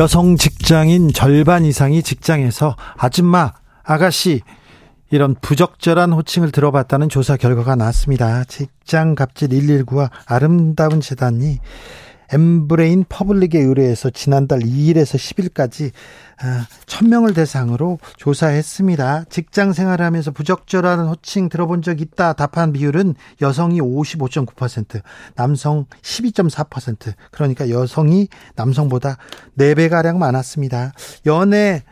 여성 직장인 절반 이상이 직장에서 아줌마, 아가씨 이런 부적절한 호칭을 들어봤다는 조사 결과가 나왔습니다. 직장 갑질 119와 아름다운 재단이 엠브레인 퍼블릭에 의뢰해서 지난달 2일에서 10일까지 1000명을 대상으로 조사했습니다. 직장 생활하면서 부적절한 호칭 들어본 적 있다 답한 비율은 여성이 55.9%, 남성 12.4%. 그러니까 여성이 남성보다 4배가량 많았습니다. 연애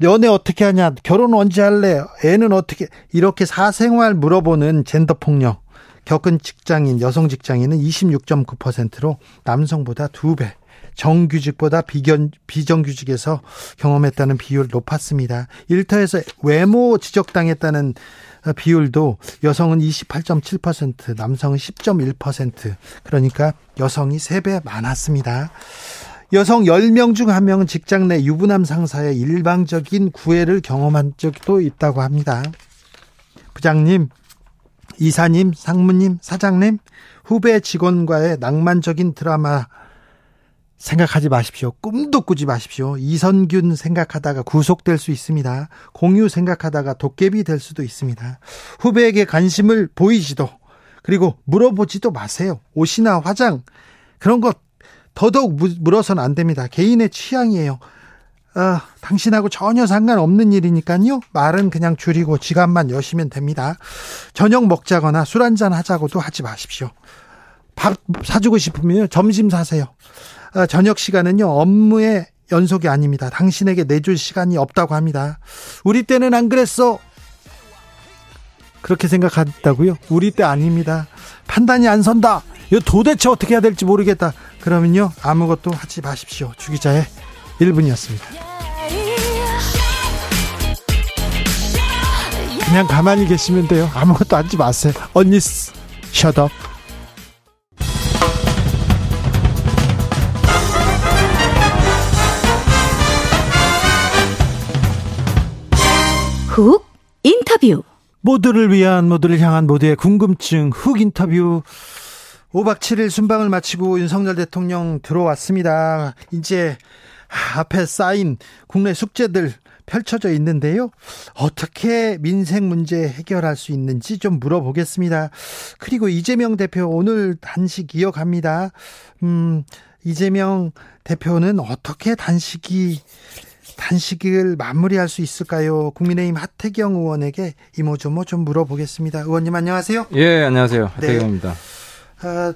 연애 어떻게 하냐? 결혼 언제 할래? 애는 어떻게? 이렇게 사생활 물어보는 젠더 폭력 겪은 직장인 여성 직장인은 26.9%로 남성보다 2배. 정규직보다 비견, 비정규직에서 경험했다는 비율 높았습니다. 일터에서 외모 지적당했다는 비율도 여성은 28.7%, 남성은 10.1%. 그러니까 여성이 3배 많았습니다. 여성 10명 중 1명은 직장 내 유부남 상사의 일방적인 구애를 경험한 적도 있다고 합니다. 부장님, 이사님, 상무님, 사장님, 후배 직원과의 낭만적인 드라마 생각하지 마십시오. 꿈도 꾸지 마십시오. 이선균 생각하다가 구속될 수 있습니다. 공유 생각하다가 도깨비 될 수도 있습니다. 후배에게 관심을 보이지도 그리고 물어보지도 마세요. 옷이나 화장 그런 것 더더욱 물어서는 안 됩니다. 개인의 취향이에요. 아, 당신하고 전혀 상관없는 일이니까요. 말은 그냥 줄이고 지갑만 여시면 됩니다. 저녁 먹자거나 술 한잔 하자고도 하지 마십시오. 밥 사주고 싶으면 점심 사세요. 아, 저녁 시간은요, 업무의 연속이 아닙니다. 당신에게 내줄 시간이 없다고 합니다. 우리 때는 안 그랬어. 그렇게 생각한다고요? 우리 때 아닙니다. 판단이 안 선다. 이거 도대체 어떻게 해야 될지 모르겠다. 그러면요, 아무것도 하지 마십시오. 주기자의 1분이었습니다. 그냥 가만히 계시면 돼요. 아무것도 하지 마세요. 언니, 셔덕. 훅 인터뷰 모두를 위한 모두를 향한 모두의 궁금증 훅 인터뷰 5박 7일 순방을 마치고 윤석열 대통령 들어왔습니다. 이제 앞에 쌓인 국내 숙제들 펼쳐져 있는데요. 어떻게 민생 문제 해결할 수 있는지 좀 물어보겠습니다. 그리고 이재명 대표 오늘 단식 이어갑니다. 음, 이재명 대표는 어떻게 단식이 단식을 마무리할 수 있을까요? 국민의힘 하태경 의원에게 이모저모 좀 물어보겠습니다. 의원님 안녕하세요. 예, 안녕하세요. 하태경입니다. 네. 아,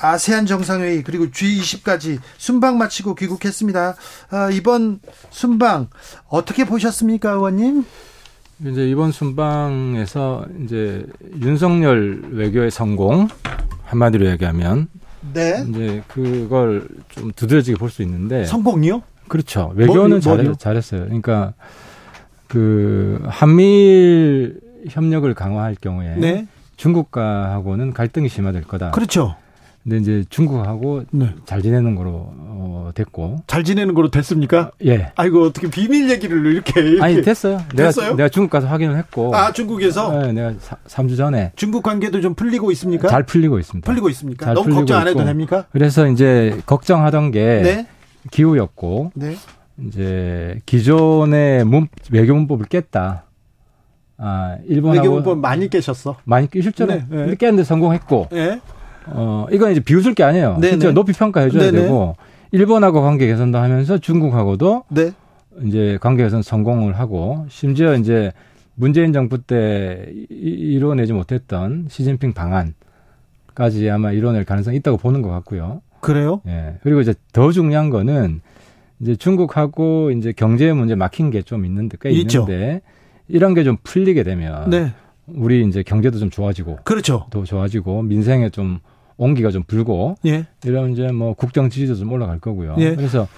아세안 정상회의 그리고 G20까지 순방 마치고 귀국했습니다. 아, 이번 순방 어떻게 보셨습니까, 의원님? 이제 이번 순방에서 이제 윤석열 외교의 성공 한마디로 얘기하면 네. 이제 그걸 좀 두드러지게 볼 수 있는데 성공이요? 그렇죠. 외교는 뭐, 잘, 했어요 그러니까 그 한미일 협력을 강화할 경우에 네. 중국과하고는 갈등이 심화될 거다. 그렇죠. 근데 이제 중국하고 네. 잘 지내는 거로 어, 됐고 잘 지내는 거로 됐습니까? 예. 아이고 어떻게 비밀 얘기를 이렇게, 이렇게. 아니 됐어요. 됐어요? 내가 내가 중국 가서 확인을 했고 아 중국에서 네, 내가 3주 전에 중국 관계도 좀 풀리고 있습니까? 잘 풀리고 있습니다. 풀리고 있습니까? 너무 걱정 안 해도 있고. 됩니까? 그래서 이제 걱정하던 게 네? 기후였고 네. 이제 기존의 문, 외교 문법을 깼다. 아 일본하고 외교 문법 많이 깨셨어? 많이 실제로 네, 네. 깼는데 성공했고. 네. 어 이건 이제 비웃을 게 아니에요. 네 진짜 네. 높이 평가해줘야 네네. 되고 일본하고 관계 개선도 하면서 중국하고도 네. 이제 관계 개선 성공을 하고 심지어 이제 문재인 정부 때 이뤄내지 못했던 시진핑 방안까지 아마 이뤄낼 가능성이 있다고 보는 것 같고요. 그래요? 예. 그리고 이제 더 중요한 거는 이제 중국하고 이제 경제 문제 막힌 게 좀 있는데 꽤 있죠. 있는데 이런 게 좀 풀리게 되면 네. 우리 이제 경제도 좀 좋아지고 그렇죠. 더 좋아지고 민생에 좀 온기가 좀 불고 예. 이러면 이제 뭐 국정 지지도 좀 올라갈 거고요. 예. 그래서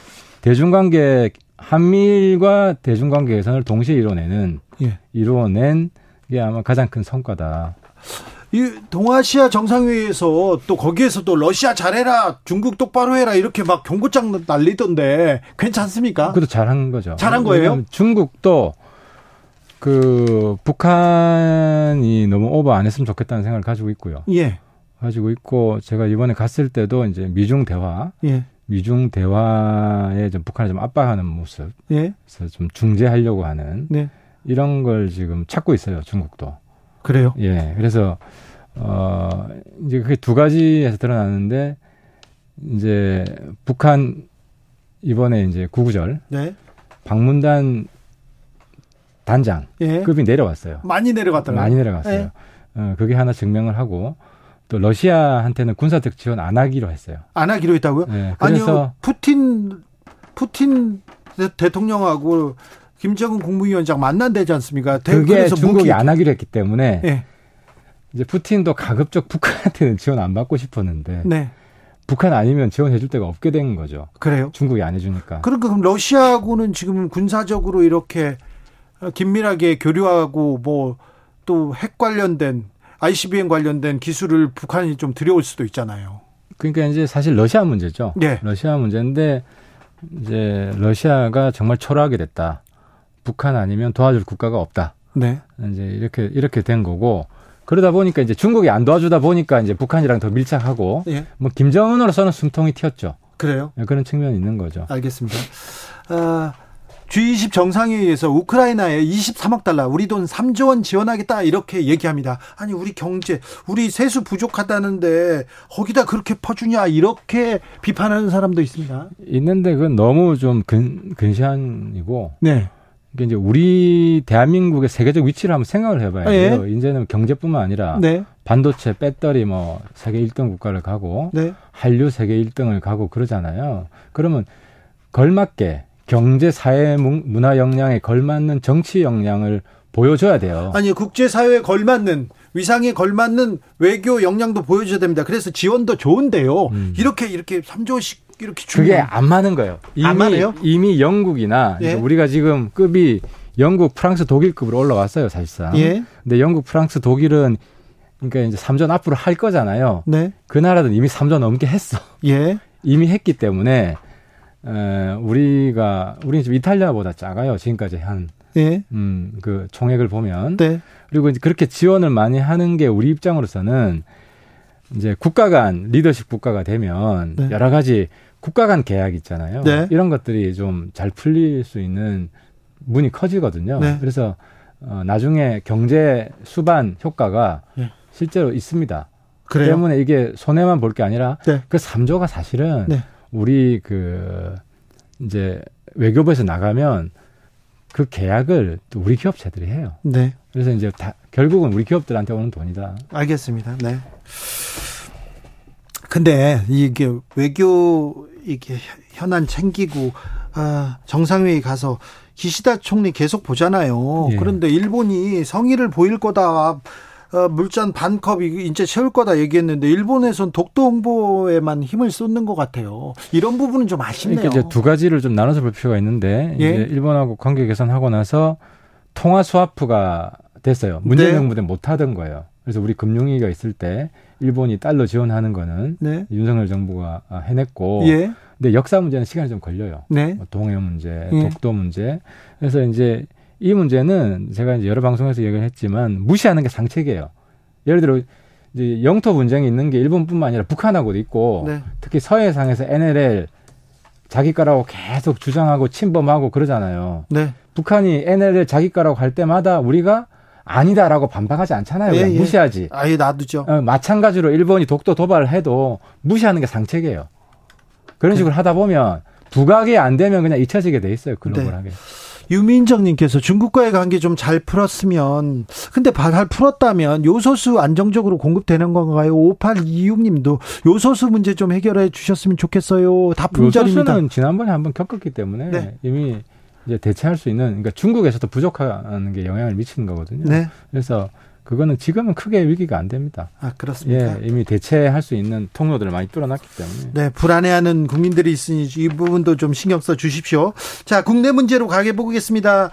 대중관계 한미일과 대중관계 개선을 동시에 이뤄내는 예. 이루어낸 게 아마 가장 큰 성과다. 이 동아시아 정상회의에서 또 거기에서 또 러시아 잘해라, 중국 똑바로 해라 이렇게 막 경고장 날리던데 괜찮습니까? 그것도 잘한 거죠. 잘한 거예요? 중국도 그 북한이 너무 오버 안 했으면 좋겠다는 생각을 가지고 있고요. 예. 가지고 있고 제가 이번에 갔을 때도 이제 미중 대화, 예. 미중 대화에 좀 북한을 좀 압박하는 모습, 예. 그래서 좀 중재하려고 하는 네. 이런 걸 지금 찾고 있어요. 중국도. 그래요? 예. 그래서 어 이제 그게 두 가지에서 드러나는데 이제 북한 이번에 이제 구구절 네. 방문단 단장 예. 급이 내려왔어요. 많이 내려갔더라고요. 많이 내려갔어요. 예. 어, 그게 하나 증명을 하고 또 러시아한테는 군사적 지원 안 하기로 했어요. 안 하기로 했다고요? 네, 아니요. 푸틴 푸틴 대통령하고 김정은 국무위원장 만난대지 않습니까? 그게 중국이 무기... 안 하기로 했기 때문에 네. 이제 푸틴도 가급적 북한한테는 지원 안 받고 싶었는데 네. 북한 아니면 지원해 줄 데가 없게 된 거죠. 그래요? 중국이 안 해주니까. 그러니까 그럼 러시아하고는 지금 군사적으로 이렇게 긴밀하게 교류하고 뭐 또 핵 관련된 ICBM 관련된 기술을 북한이 좀 들여올 수도 있잖아요. 그러니까 이제 사실 러시아 문제죠. 네. 러시아 문제인데 이제 러시아가 정말 초라하게 됐다. 북한 아니면 도와줄 국가가 없다. 네. 이제 이렇게 이렇게 된 거고 그러다 보니까 이제 중국이 안 도와주다 보니까 이제 북한이랑 더 밀착하고 예. 뭐 김정은으로서는 숨통이 튀었죠. 그래요? 네, 그런 측면이 있는 거죠. 알겠습니다. 아, G20 정상회의에서 우크라이나에 23억 달러, 우리 돈 3조 원 지원하겠다 이렇게 얘기합니다. 아니 우리 경제, 우리 세수 부족하다는데 거기다 그렇게 퍼주냐 이렇게 비판하는 사람도 있습니다. 있는데 그건 너무 좀 근, 근시안이고. 네. 이게 이제 우리 대한민국의 세계적 위치를 한번 생각을 해봐야 돼요. 네. 이제는 경제뿐만 아니라 네. 반도체, 배터리 뭐 세계 1등 국가를 가고 네. 한류 세계 1등을 가고 그러잖아요. 그러면 걸맞게 경제, 사회, 문화 역량에 걸맞는 정치 역량을 보여줘야 돼요. 아니 국제 사회에 걸맞는 위상에 걸맞는 외교 역량도 보여줘야 됩니다. 그래서 지원도 좋은데요. 음. 이렇게 이렇게 3조씩 이렇게 주면 그게 안 맞는 거예요. 이미, 안 맞아요? 이미 영국이나 예? 우리가 지금 급이 영국, 프랑스, 독일급으로 올라왔어요, 사실상. 예? 근데 영국, 프랑스, 독일은 그러니까 이제 3전 앞으로 할 거잖아요. 네. 그 나라들은 이미 3전 넘게 했어. 예. 이미 했기 때문에 에, 우리가 우리는 좀 이탈리아보다 작아요. 지금까지 한 예. 음, 그 총액을 보면. 네. 그리고 이제 그렇게 지원을 많이 하는 게 우리 입장으로서는 이제 국가 간 리더십 국가가 되면 네. 여러 가지 국가 간 계약 있잖아요. 네. 이런 것들이 좀 잘 풀릴 수 있는 문이 커지거든요. 네. 그래서 어, 나중에 경제 수반 효과가 네. 실제로 있습니다. 그래요? 때문에 이게 손해만 볼 게 아니라 네. 그 3조가 사실은 네. 우리 그 이제 외교부에서 나가면 그 계약을 또 우리 기업체들이 해요. 네. 그래서 이제 다 결국은 우리 기업들한테 오는 돈이다. 알겠습니다. 네. 근데 이게 외교 이게 현안 챙기고 아, 정상회의 가서 기시다 총리 계속 보잖아요. 예. 그런데 일본이 성의를 보일 거다. 어, 물잔 반컵 이제 채울 거다 얘기했는데 일본에선 독도 홍보에만 힘을 쏟는 것 같아요. 이런 부분은 좀 아쉽네요. 그러니까 이제 두 가지를 좀 나눠서 볼 필요가 있는데 예? 이제 일본하고 관계 개선하고 나서 통화 스와프가 됐어요. 문재인 네. 정부 때 못 하던 거예요. 그래서 우리 금융위기가 있을 때 일본이 달러 지원하는 거는 네. 윤석열 정부가 해냈고 예. 근데 역사 문제는 시간이 좀 걸려요. 네. 뭐 동해 문제, 예. 독도 문제. 그래서 이제 이 문제는 제가 이제 여러 방송에서 얘기를 했지만 무시하는 게 상책이에요. 예를 들어 이제 영토 분쟁이 있는 게 일본뿐만 아니라 북한하고도 있고 네. 특히 서해상에서 NLL 자기 거라고 계속 주장하고 침범하고 그러잖아요. 네. 북한이 NLL 자기 거라고 할 때마다 우리가 아니다라고 반박하지 않잖아요. 예, 예. 무시하지. 아예 놔두죠. 어, 마찬가지로 일본이 독도 도발을 해도 무시하는 게 상책이에요. 그런 네. 식으로 하다 보면 부각이 안 되면 그냥 잊혀지게 돼 있어요. 글로벌하게. 네. 유민정님께서 중국과의 관계 좀 잘 풀었으면 근데 잘 풀었다면 요소수 안정적으로 공급되는 건가요? 5826님도 요소수 문제 좀 해결해 주셨으면 좋겠어요. 다 품절입니다. 요소수는 지난번에 한번 겪었기 때문에 네. 이미 이제 대체할 수 있는 그러니까 중국에서도 부족한 게 영향을 미치는 거거든요. 네. 그래서 그거는 지금은 크게 위기가 안 됩니다. 아 그렇습니다. 예, 이미 대체할 수 있는 통로들을 많이 뚫어놨기 때문에. 네, 불안해하는 국민들이 있으니 이 부분도 좀 신경 써 주십시오. 자, 국내 문제로 가게 보겠습니다.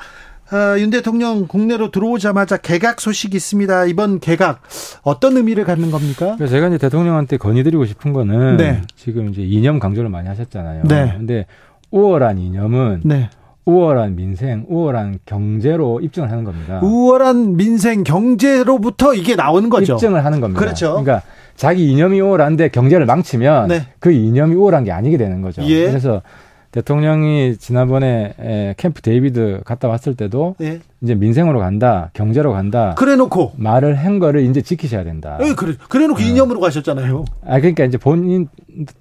어, 윤 대통령 국내로 들어오자마자 개각 소식이 있습니다. 이번 개각 어떤 의미를 갖는 겁니까? 제가 이제 대통령한테 건의드리고 싶은 거는 네. 지금 이제 이념 강조를 많이 하셨잖아요. 네. 근데 우월한 이념은 네. 우월한 민생, 우월한 경제로 입증을 하는 겁니다. 우월한 민생, 경제로부터 이게 나오는 거죠. 입증을 하는 겁니다. 그렇죠. 그러니까 자기 이념이 우월한데 경제를 망치면 네. 그 이념이 우월한 게 아니게 되는 거죠. 예. 그래서 대통령이 지난번에 캠프 데이비드 갔다 왔을 때도 예. 이제 민생으로 간다, 경제로 간다. 그래놓고 말을 한 거를 이제 지키셔야 된다. 예, 그래, 그래놓고 어. 이념으로 가셨잖아요. 아 그러니까 이제 본인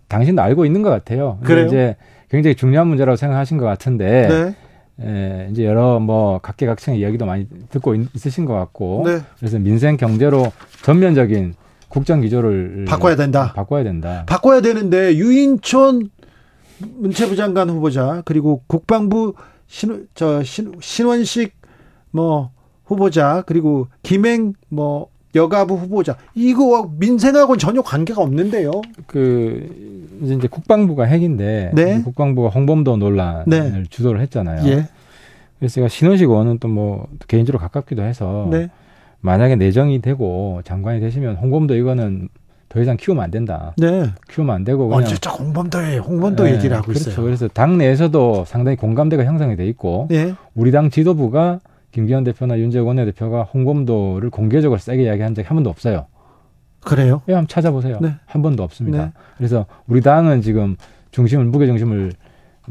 당신도 알고 있는 것 같아요. 그래 이제 굉장히 중요한 문제라고 생각하신 것 같은데. 네. 예, 이제 여러 뭐 각계각층의 이야기도 많이 듣고 있, 으신것 같고. 네. 그래서 민생 경제로 전면적인 국정 기조를 바꿔야 된다. 바꿔야 된다. 바꿔야 되는데 유인촌 문체부 장관 후보자 그리고 국방부 신, 저 신, 신원식 뭐 후보자 그리고 김행 뭐 여가부 후보자 이거 민생하고는 전혀 관계가 없는데요. 그 이제 국방부가 핵인데 네. 국방부가 홍범도 논란을 네. 주도를 했잖아요. 예. 그래서 제가 신원식 의원은 또 뭐 개인적으로 가깝기도 해서 네. 만약에 내정이 되고 장관이 되시면 홍범도 이거는 더 이상 키우면 안 된다. 네. 키우면 안 되고 그냥 언제적 홍범도에 홍범도 네, 얘기를 하고 그렇죠. 있어요. 그래서 당 내에서도 상당히 공감대가 형성이 돼 있고 네. 우리 당 지도부가 김기현 대표나 윤재원 원내대표가 홍범도를 공개적으로 세게 이야기한 적이 한 번도 없어요. 그래요? 예, 한번 찾아보세요. 네. 한 번도 없습니다. 네. 그래서 우리 당은 지금 중심을 무게 중심을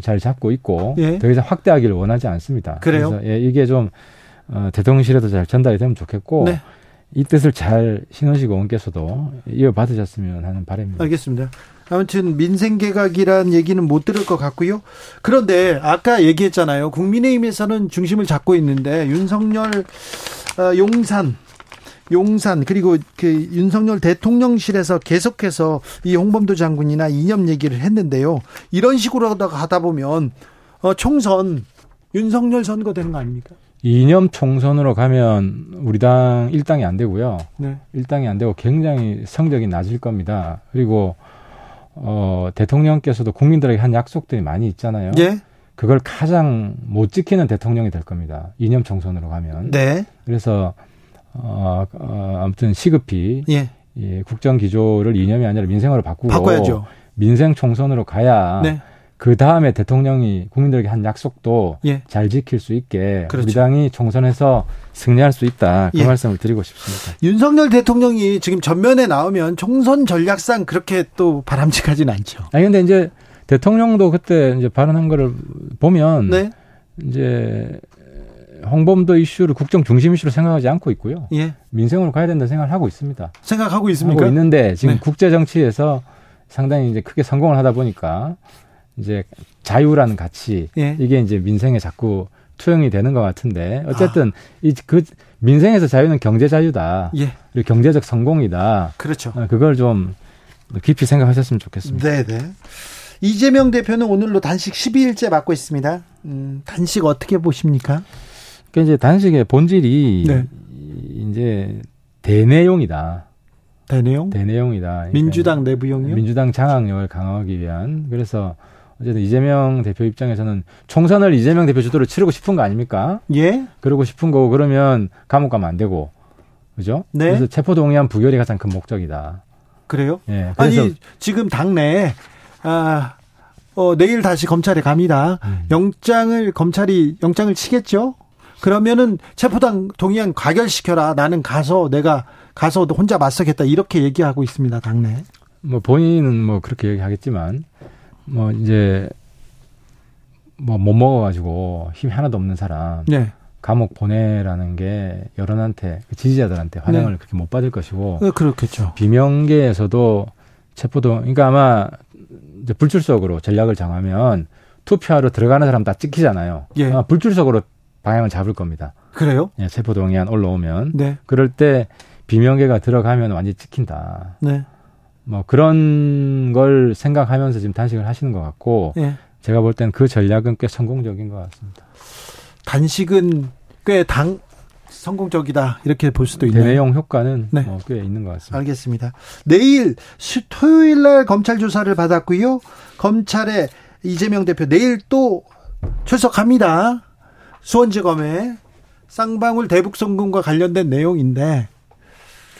잘 잡고 있고 예. 더 이상 확대하기를 원하지 않습니다. 그래요? 그래서 예, 이게 좀 어, 대통령실에도 잘 전달이 되면 좋겠고 네. 이 뜻을 잘 신원식 의원께서도 이어받으셨으면 하는 바람입니다. 알겠습니다. 아무튼 민생 개각이란 얘기는 못 들을 것 같고요. 그런데 아까 얘기했잖아요. 국민의힘에서는 중심을 잡고 있는데 윤석열 어, 용산 용산 그리고 그 윤석열 대통령실에서 계속해서 이 홍범도 장군이나 이념 얘기를 했는데요. 이런 식으로 하다 보면 어, 총선 윤석열 선거 되는 거 아닙니까? 이념 총선으로 가면 우리 당 1당이 안 되고요. 네. 1당이 안 되고 굉장히 성적이 낮을 겁니다. 그리고 어 대통령께서도 국민들에게 한 약속들이 많이 있잖아요. 예. 그걸 가장 못 지키는 대통령이 될 겁니다. 이념 총선으로 가면. 네. 그래서 어, 어 아무튼 시급히 예. 예, 국정 기조를 이념이 아니라 민생으로 바꾸고 바꿔야죠. 민생 총선으로 가야 네. 그 다음에 대통령이 국민들에게 한 약속도 예. 잘 지킬 수 있게 그렇죠. 우리 당이 총선에서 승리할 수 있다 그 예. 말씀을 드리고 싶습니다. 윤석열 대통령이 지금 전면에 나오면 총선 전략상 그렇게 또 바람직하진 않죠. 아니 근데 이제 대통령도 그때 이제 발언한 거를 보면 네. 이제 홍범도 이슈를 국정 중심 이슈로 생각하지 않고 있고요. 예. 민생으로 가야 된다 생각을 하고 있습니다. 생각하고 있습니까? 하고 있는데 지금 네. 국제 정치에서 상당히 이제 크게 성공을 하다 보니까 이제 자유라는 가치 예. 이게 이제 민생에 자꾸 투영이 되는 것 같은데 어쨌든 아. 이그 민생에서 자유는 경제 자유다. 예. 그리고 경제적 성공이다. 그렇죠. 어, 그걸 좀 깊이 생각하셨으면 좋겠습니다. 네, 네. 이재명 대표는 오늘로 단식 12일째 맞고 있습니다. 음, 단식 어떻게 보십니까? 그러니까 이제 단식의 본질이 네. 이제 대내용이다. 대내용? 대내용이다. 그러니까 민주당 내부용이요? 민주당 장악력을 강화하기 위한 그래서 어쨌든 이재명 대표 입장에서는 총선을 이재명 대표 주도로 치르고 싶은 거 아닙니까? 예. 그러고 싶은 거고 그러면 감옥 가면 안 되고 그죠? 네. 그래서 체포 동의안 부결이 가장 큰 목적이다. 그래요? 예. 아니 지금 당내 아 어, 내일 다시 검찰에 갑니다. 음. 영장을 검찰이 영장을 치겠죠? 그러면은 체포당 동의안 가결시켜라. 나는 가서 내가 가서 혼자 맞서겠다. 이렇게 얘기하고 있습니다. 당내. 뭐 본인은 뭐 그렇게 얘기하겠지만 뭐 이제 뭐 못 먹어가지고 힘이 하나도 없는 사람 네. 감옥 보내라는 게 여론한테 그 지지자들한테 환영을 네. 그렇게 못 받을 것이고 네, 그렇겠죠. 비명계에서도 체포도 그러니까 아마 이제 불출석으로 전략을 정하면 투표하러 들어가는 사람 다 찍히잖아요. 예. 아마 불출석으로 방향을 잡을 겁니다. 그래요? 예, 체포동의안 올라오면 네. 그럴 때 비명계가 들어가면 완전히 찍힌다. 네. 뭐 그런 걸 생각하면서 지금 단식을 하시는 것 같고 예. 제가 볼 때는 그 전략은 꽤 성공적인 것 같습니다. 단식은 꽤 당 성공적이다 이렇게 볼 수도 있네요. 대내용 효과는 네. 어, 꽤 있는 것 같습니다. 알겠습니다. 내일 토요일 날 검찰 조사를 받았고요. 검찰에 이재명 대표 내일 또 출석합니다. 수원지검에 쌍방울 대북송금과 관련된 내용인데.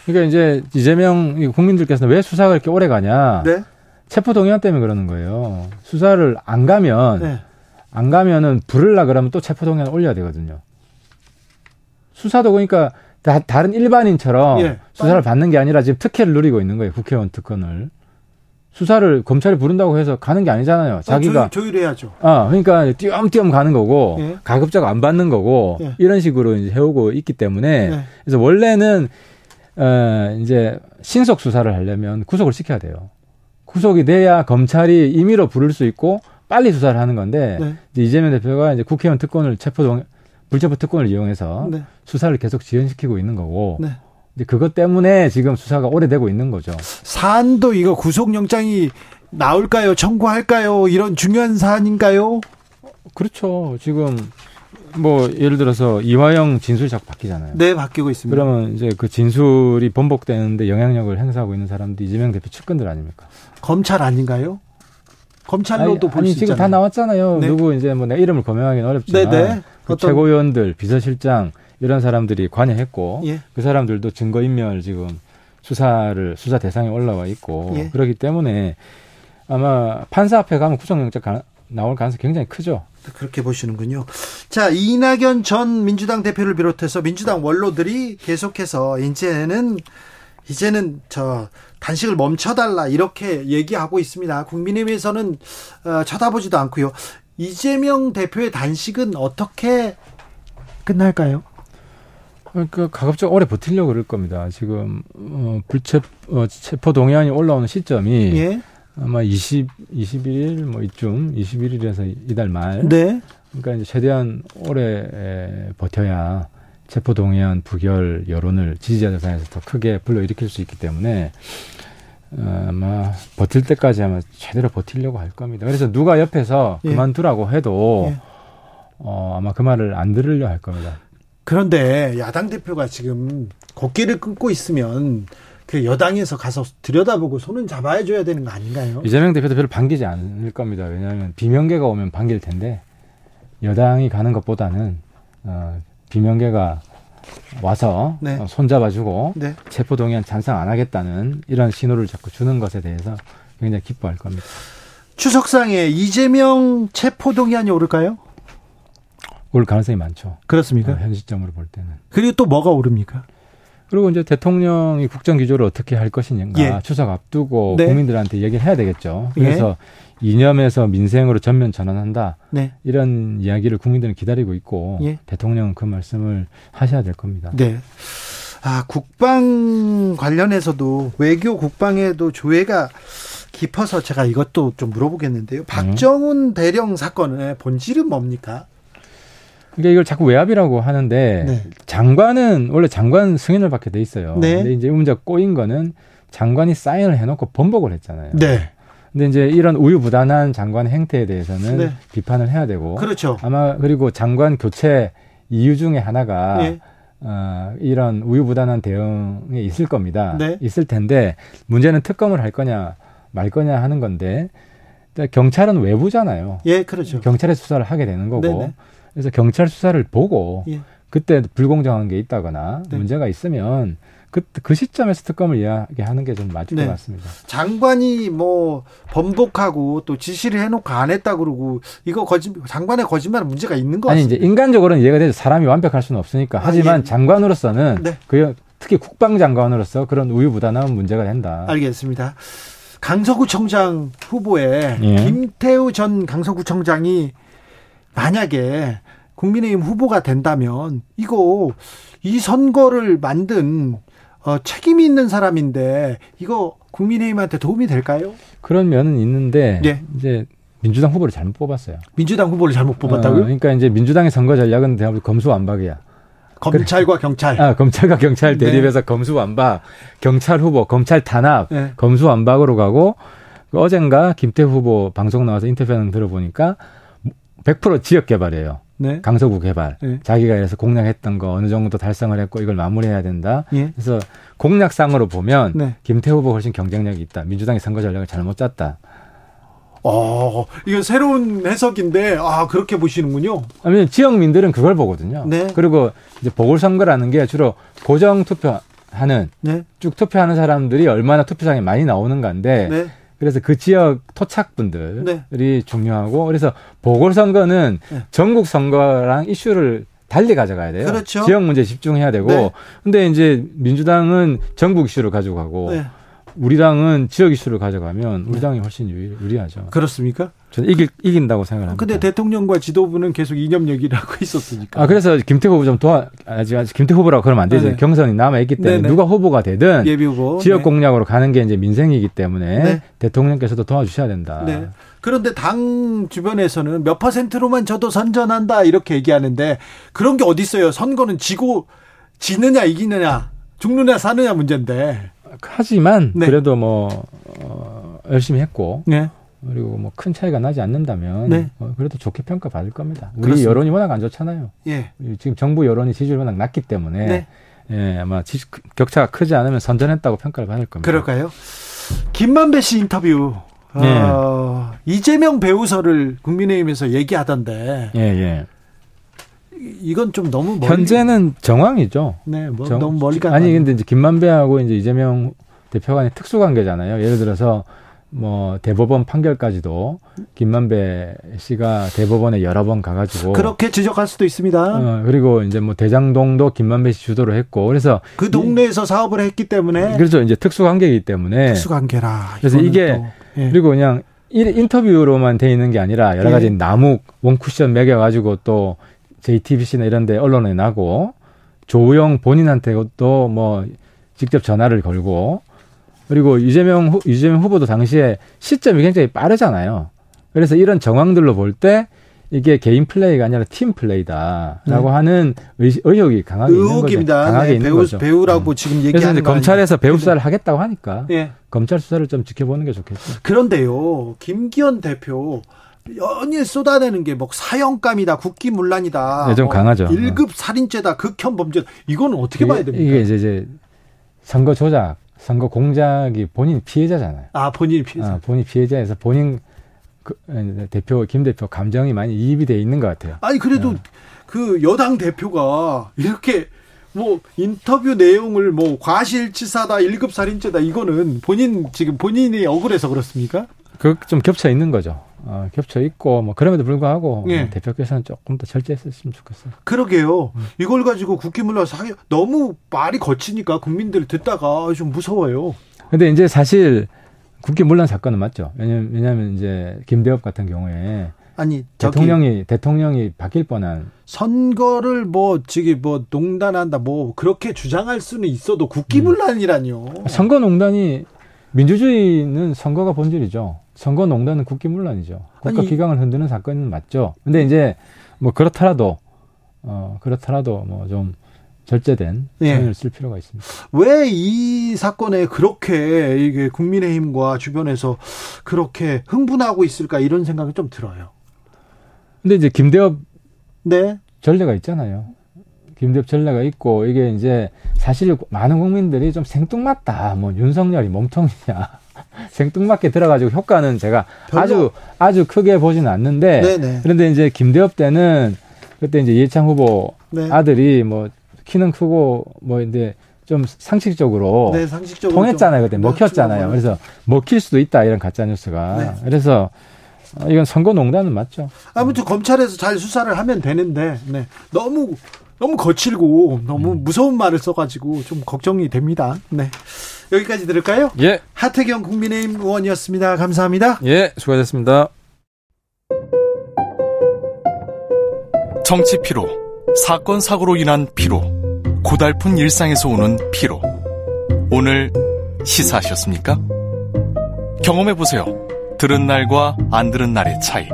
그러니까 이제 이재명 국민들께서는 왜 수사가 이렇게 오래 가냐. 네. 체포 동의안 때문에 그러는 거예요. 수사를 안 가면 네. 안 가면은 부를라 그러면 또 체포 동의안 올려야 되거든요. 수사도 그러니까 다, 다른 일반인처럼 예. 수사를 받는 게 아니라 지금 특혜를 누리고 있는 거예요. 국회의원 특권을. 수사를 검찰이 부른다고 해서 가는 게 아니잖아요. 아, 자기가 아, 조율, 해야죠 아, 그러니까 띄엄띄엄 가는 거고 예. 가급적 안 받는 거고 예. 이런 식으로 이제 해오고 있기 때문에 예. 그래서 원래는 어 이제 신속 수사를 하려면 구속을 시켜야 돼요. 구속이 돼야 검찰이 임의로 부를 수 있고 빨리 수사를 하는 건데 네. 이제 이재명 대표가 이제 국회의원 특권을 체포동 불체포 특권을 이용해서 네. 수사를 계속 지연시키고 있는 거고 네. 이제 그것 때문에 지금 수사가 오래되고 있는 거죠. 사안도 이거 구속영장이 나올까요? 청구할까요? 이런 중요한 사안인가요? 그렇죠. 지금 뭐 예를 들어서 이화영 진술이 자꾸 바뀌잖아요. 네, 바뀌고 있습니다. 그러면 이제 그 진술이 번복되는데 영향력을 행사하고 있는 사람도 이재명 대표 측근들 아닙니까? 검찰 아닌가요? 검찰로도 볼수 있잖아요. 지금 다 나왔잖아요. 네. 누구 이제 뭐 내 이름을 거명하기는 어렵지만 네네. 네. 그 어떤... 최고위원들, 비서실장 이런 사람들이 관여했고 예. 그 사람들도 증거 인멸 지금 수사를 수사 대상에 올라와 있고 예. 그렇기 때문에 아마 판사 앞에 가면 구속영장 가, 나올 가능성이 굉장히 크죠. 그렇게 보시는군요. 자, 이낙연 전 민주당 대표를 비롯해서 민주당 원로들이 계속해서 이제는 이제는 저 단식을 멈춰달라 이렇게 얘기하고 있습니다. 국민의힘에서는 어, 쳐다보지도 않고요. 이재명 대표의 단식은 어떻게 끝날까요? 그러니까 가급적 오래 버틸려고 그럴 겁니다. 지금 어, 불체 어, 체포 동의안이 올라오는 시점이 예? 아마 20 21일 뭐 이쯤 21일에서 이달 말. 네. 그러니까 이제 최대한 오래 버텨야 체포 동의안 부결 여론을 지지자들 사이에서 더 크게 불러일으킬 수 있기 때문에 어, 아마 버틸 때까지 아마 제대로 버틸려고 할 겁니다. 그래서 누가 옆에서 예. 그만두라고 해도 예. 어, 아마 그 말을 안 들으려 할 겁니다. 그런데 야당 대표가 지금 곡기를 끊고 있으면 그 여당에서 가서 들여다보고 손은 잡아야 줘야 되는 거 아닌가요? 이재명 대표도 별로 반기지 않을 겁니다. 왜냐하면 비명계가 오면 반길 텐데 여당이 가는 것보다는 어, 비명계가 와서 네. 어, 손잡아주고 네. 체포동의안 찬성 안 하겠다는 이런 신호를 자꾸 주는 것에 대해서 굉장히 기뻐할 겁니다. 추석상에 이재명 체포동의안이 오를까요? 올 가능성이 많죠. 그렇습니까? 어, 현 시점으로 볼 때는. 그리고 또 뭐가 오릅니까? 그리고 이제 대통령이 국정 기조를 어떻게 할 것이냐 예. 추석 앞두고 네. 국민들한테 얘기를 해야 되겠죠. 그래서 예. 이념에서 민생으로 전면 전환한다. 네. 이런 이야기를 국민들은 기다리고 있고 예. 대통령은 그 말씀을 하셔야 될 겁니다. 네. 아, 국방 관련해서도 외교 국방에도 조회가 깊어서 제가 이것도 좀 물어보겠는데요. 박정훈 대령 사건의 본질은 뭡니까? 그러니까 이걸 자꾸 외압이라고 하는데 네. 장관은 원래 장관 승인을 받게 돼 있어요. 네. 근데 이제 문제 꼬인 거는 장관이 사인을 해놓고 번복을 했잖아요. 네. 근데 이제 이런 우유부단한 장관 행태에 대해서는 네. 비판을 해야 되고 그렇죠. 아마 그리고 장관 교체 이유 중에 하나가 네. 어, 이런 우유부단한 대응에 있을 겁니다. 네. 있을 텐데 문제는 특검을 할 거냐 말 거냐 하는 건데 경찰은 외부잖아요. 예, 그렇죠. 경찰의 수사를 하게 되는 거고. 그래서 경찰 수사를 보고 예. 그때 불공정한 게 있다거나 네. 문제가 있으면 그, 그 시점에서 특검을 이야기하는 게 좀 맞을 네. 것 같습니다. 장관이 뭐 번복하고 또 지시를 해놓고 안 했다 그러고 이거 거짓 장관의 거짓말은 문제가 있는 거 아니 이제 인간적으로는 이해가 되죠. 사람이 완벽할 수는 없으니까. 하지만 아, 예. 장관으로서는 네. 그 특히 국방장관으로서 그런 우유부단한 문제가 된다. 알겠습니다. 강서구청장 후보에 예. 김태우 전 강서구청장이 만약에 국민의힘 후보가 된다면 이거 이 선거를 만든 어, 책임이 있는 사람인데 이거 국민의힘한테 도움이 될까요? 그런 면은 있는데 예. 이제 민주당 후보를 잘못 뽑았어요. 민주당 후보를 잘못 뽑았다고요? 어, 그러니까 이제 민주당의 선거 전략은 대부분 검수완박이야. 검찰과. 경찰. 아, 검찰과 경찰 네. 대립해서 네. 검수완박, 경찰 후보, 검찰 탄압, 네. 검수완박으로 가고 어젠가 김태 후보 방송 나와서 인터뷰하는 들어보니까 100% 지역 개발이에요. 네. 강서구 개발. 네. 자기가 그래서 공약했던 거 어느 정도 달성을 했고 이걸 마무리해야 된다. 예. 그래서 공약상으로 보면 네. 김태호 후보 훨씬 경쟁력이 있다. 민주당이 선거 전략을 잘못 짰다. 어, 이건 새로운 해석인데, 아, 그렇게 보시는군요. 아니, 지역민들은 그걸 보거든요. 네. 그리고 이제 보궐선거라는 게 주로 고정 투표하는, 네. 쭉 투표하는 사람들이 얼마나 투표장에 많이 나오는가인데, 네. 그래서 그 지역 토착분들이 네. 중요하고, 그래서 보궐선거는 네. 전국 선거랑 이슈를 달리 가져가야 돼요. 그렇죠. 지역 문제 집중해야 되고, 네. 근데 이제 민주당은 전국 이슈를 가지고 가고, 네. 우리 당은 지역 이슈를 가져가면 우리 네. 당이 훨씬 유리, 하죠 그렇습니까? 저는 이길, 이긴다고 생각합니다. 근데 대통령과 지도부는 계속 이념 얘기라고 있었으니까. 아, 그래서 김태호 후보 좀 도와, 아직, 아직 김태호 후보라고 그러면 안 되죠. 네네. 경선이 남아있기 때문에 네네. 누가 후보가 되든 예비 후보. 지역 네. 공약으로 가는 게 이제 민생이기 때문에 네. 대통령께서도 도와주셔야 된다. 네. 그런데 당 주변에서는 몇 퍼센트로만 저도 선전한다 이렇게 얘기하는데 그런 게 어디 있어요? 선거는 지고 지느냐 이기느냐 죽느냐 사느냐 문제인데. 하지만 네. 그래도 뭐 어, 열심히 했고 네. 그리고 뭐 큰 차이가 나지 않는다면 네. 어, 그래도 좋게 평가 받을 겁니다. 우리 그렇습니다. 여론이 워낙 안 좋잖아요. 예. 지금 정부 여론이 지지율이 워낙 낮기 때문에 네. 예, 아마 지, 격차가 크지 않으면 선전했다고 평가를 받을 겁니다. 그럴까요? 김만배 씨 인터뷰. 네. 어, 이재명 배우설을 국민의힘에서 얘기하던데. 예, 예. 이건 좀 너무 멀리. 현재는 정황이죠. 네, 뭐 정, 너무 멀리 가. 아니 근데 이제 김만배하고 이제 이재명 대표 간의 특수 관계잖아요. 예를 들어서 뭐 대법원 판결까지도 김만배 씨가 대법원에 여러 번 가가지고 그렇게 지적할 수도 있습니다. 어, 그리고 이제 뭐 대장동도 김만배 씨 주도로 했고 그래서 그 동네에서 이, 사업을 했기 때문에 그렇죠. 이제 특수 관계이기 때문에 특수 관계라. 그래서 이게 또, 예. 그리고 그냥 인터뷰로만 돼 있는 게 아니라 여러 가지 예. 나무 원쿠션 매겨가지고 또 JTBC나 이런 데 언론에 나고 조우영 본인한테도 뭐 직접 전화를 걸고 그리고 이재명 후, 이재명 후보도 당시에 시점이 굉장히 빠르잖아요. 그래서 이런 정황들로 볼 때 이게 개인 플레이가 아니라 팀 플레이다라고 네. 하는 의, 의혹이 강하게 의혹입니다. 있는 거죠. 강하게 네, 있는 배우, 거죠. 배우라고 음. 지금 얘기하는 그래서 검찰에서 배우 수사를 하겠다고 하니까 네. 검찰 수사를 좀 지켜보는 게 좋겠죠. 그런데요, 김기현 대표 연일 쏟아내는 게 뭐 사형감이다, 국기문란이다. 네, 좀뭐 강하죠. 1급 살인죄다, 극혐 범죄. 이거는 어떻게 이게, 봐야 됩니까? 이게 이제, 이제 선거 조작, 선거 공작이 본인 피해자잖아요. 아, 본인 피해자. 아, 본인 피해자에서 본인 그, 대표 김 대표 감정이 많이 이입이 돼 있는 것 같아요. 아니 그래도 네. 그 여당 대표가 이렇게 뭐 인터뷰 내용을 뭐 과실치사다, 1급 살인죄다 이거는 본인 지금 본인이 억울해서 그렇습니까? 그 좀 겹쳐 있는 거죠. 어, 겹쳐 있고 뭐 그럼에도 불구하고 예. 대표께서는 조금 더 철저했었으면 좋겠어요. 그러게요. 음. 이걸 가지고 국기문란 사기 너무 말이 거치니까 국민들 듣다가 좀 무서워요. 근데 이제 사실 국기문란 사건은 맞죠. 왜냐면 왜냐면 이제 김대엽 같은 경우에 아니 대통령이 대통령이 바뀔 뻔한 선거를 뭐 저기 뭐 농단한다 뭐 그렇게 주장할 수는 있어도 국기문란이라뇨. 음. 선거 농단이 민주주의는 선거가 본질이죠. 선거농단은 국기문란이죠. 국가 아니, 기강을 흔드는 사건은 맞죠. 근데 이제 뭐 그렇더라도 어 그렇더라도 뭐 좀 절제된 예. 표현을 쓸 필요가 있습니다. 왜 이 사건에 그렇게 이게 국민의힘과 주변에서 그렇게 흥분하고 있을까 이런 생각이 좀 들어요. 근데 이제 김대엽 네. 전례가 있잖아요. 김대엽 전례가 있고 이게 이제 사실 많은 국민들이 좀 생뚱맞다. 뭐 윤석열이 몸통이냐. 생뚱맞게 들어가지고 효과는 제가 별로. 아주 아주 크게 보지는 않는데 네네. 그런데 이제 김대엽 때는 그때 이제 이해창 후보 네. 아들이 뭐 키는 크고 뭐 이제 좀 상식적으로, 네, 상식적으로 통했잖아요 그때 먹혔잖아요. 그래서 먹힐 수도 있다 이런 가짜 뉴스가 네. 그래서 이건 선거 농단은 맞죠. 아무튼 검찰에서 잘 수사를 하면 되는데 네. 너무 너무 거칠고 너무 음. 무서운 말을 써가지고 좀 걱정이 됩니다. 네. 여기까지 들을까요? 예. 하태경 국민의힘 의원이었습니다. 감사합니다. 예, 수고하셨습니다. 정치 피로, 사건 사고로 인한 피로, 고달픈 일상에서 오는 피로. 오늘 시사하셨습니까? 경험해 보세요. 들은 날과 안 들은 날의 차이.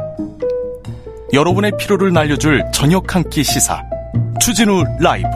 여러분의 피로를 날려줄 저녁 한 끼 시사. 추진우 라이브.